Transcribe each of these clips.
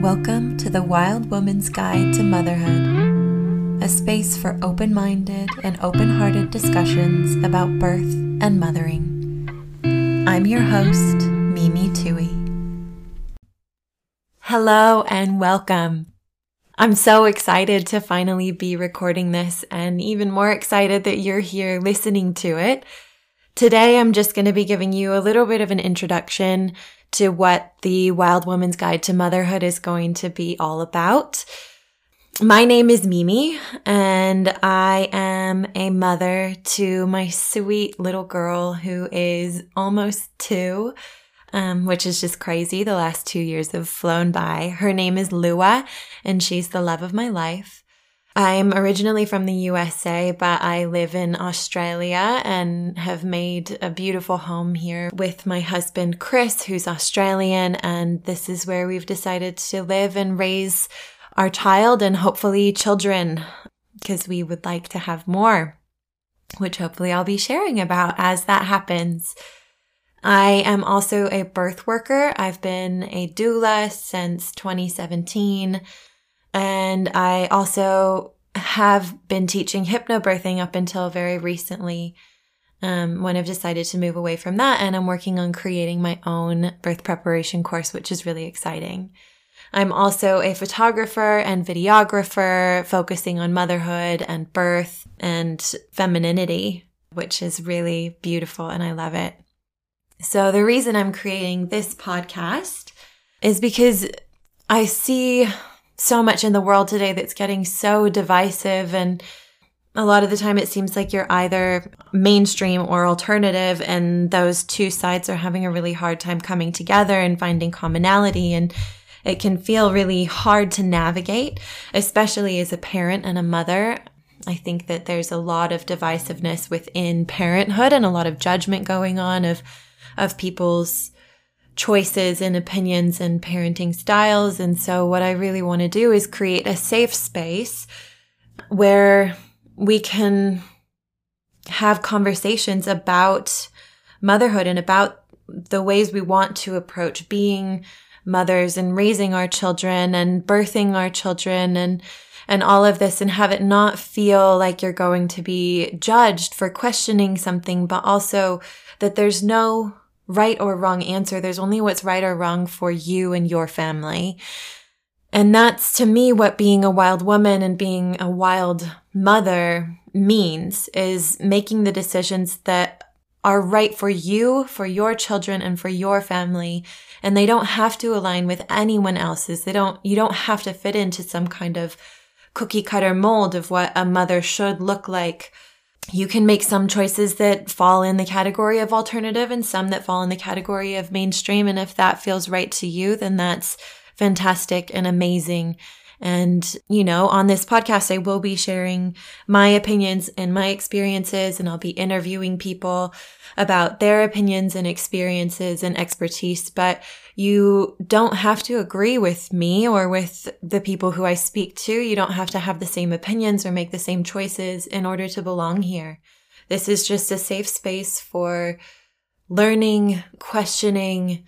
Welcome to the Wild Woman's Guide to Motherhood, a space for open minded and open hearted discussions about birth and mothering. I'm your host, Mimi Tui. Hello and welcome. I'm so excited to finally be recording this and even more excited that you're here listening to it. Today, I'm just going to be giving you a little bit of an introduction to what the Wild Woman's Guide to Motherhood is going to be all about. My name is Mimi, and I am a mother to my sweet little girl who is almost two, um, which is just crazy. The last two years have flown by. Her name is Lua, and she's the love of my life. I'm originally from the USA, but I live in Australia and have made a beautiful home here with my husband, Chris, who's Australian. And this is where we've decided to live and raise our child and hopefully children because we would like to have more, which hopefully I'll be sharing about as that happens. I am also a birth worker. I've been a doula since 2017. And I also have been teaching hypnobirthing up until very recently um, when I've decided to move away from that. And I'm working on creating my own birth preparation course, which is really exciting. I'm also a photographer and videographer focusing on motherhood and birth and femininity, which is really beautiful and I love it. So the reason I'm creating this podcast is because I see so much in the world today that's getting so divisive and a lot of the time it seems like you're either mainstream or alternative and those two sides are having a really hard time coming together and finding commonality and it can feel really hard to navigate especially as a parent and a mother. I think that there's a lot of divisiveness within parenthood and a lot of judgment going on of of people's choices and opinions and parenting styles. And so what I really want to do is create a safe space where we can have conversations about motherhood and about the ways we want to approach being mothers and raising our children and birthing our children and and all of this and have it not feel like you're going to be judged for questioning something but also that there's no right or wrong answer. There's only what's right or wrong for you and your family. And that's to me what being a wild woman and being a wild mother means is making the decisions that are right for you, for your children and for your family. And they don't have to align with anyone else's. They don't, you don't have to fit into some kind of cookie cutter mold of what a mother should look like you can make some choices that fall in the category of alternative and some that fall in the category of mainstream. And if that feels right to you, then that's fantastic and amazing. And, you know, on this podcast, I will be sharing my opinions and my experiences, and I'll be interviewing people about their opinions and experiences and expertise. But you don't have to agree with me or with the people who I speak to. You don't have to have the same opinions or make the same choices in order to belong here. This is just a safe space for learning, questioning,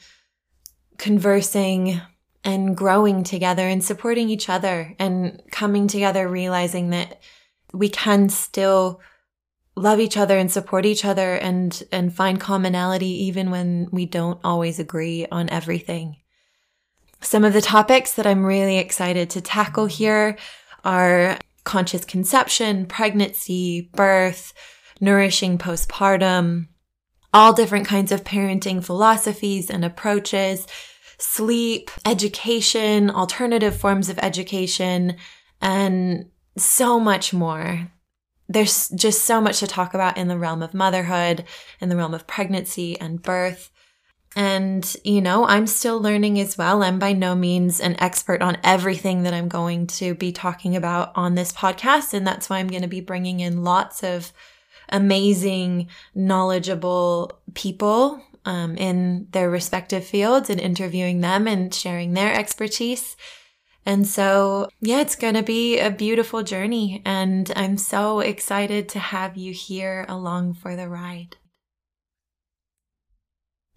conversing, and growing together and supporting each other and coming together, realizing that we can still love each other and support each other and, and find commonality even when we don't always agree on everything. Some of the topics that I'm really excited to tackle here are conscious conception, pregnancy, birth, nourishing postpartum, all different kinds of parenting philosophies and approaches, sleep, education, alternative forms of education, and so much more there's just so much to talk about in the realm of motherhood, in the realm of pregnancy and birth. And, you know, I'm still learning as well. I'm by no means an expert on everything that I'm going to be talking about on this podcast. And that's why I'm going to be bringing in lots of amazing, knowledgeable people um, in their respective fields and interviewing them and sharing their expertise. And so, yeah, it's going to be a beautiful journey. And I'm so excited to have you here along for the ride.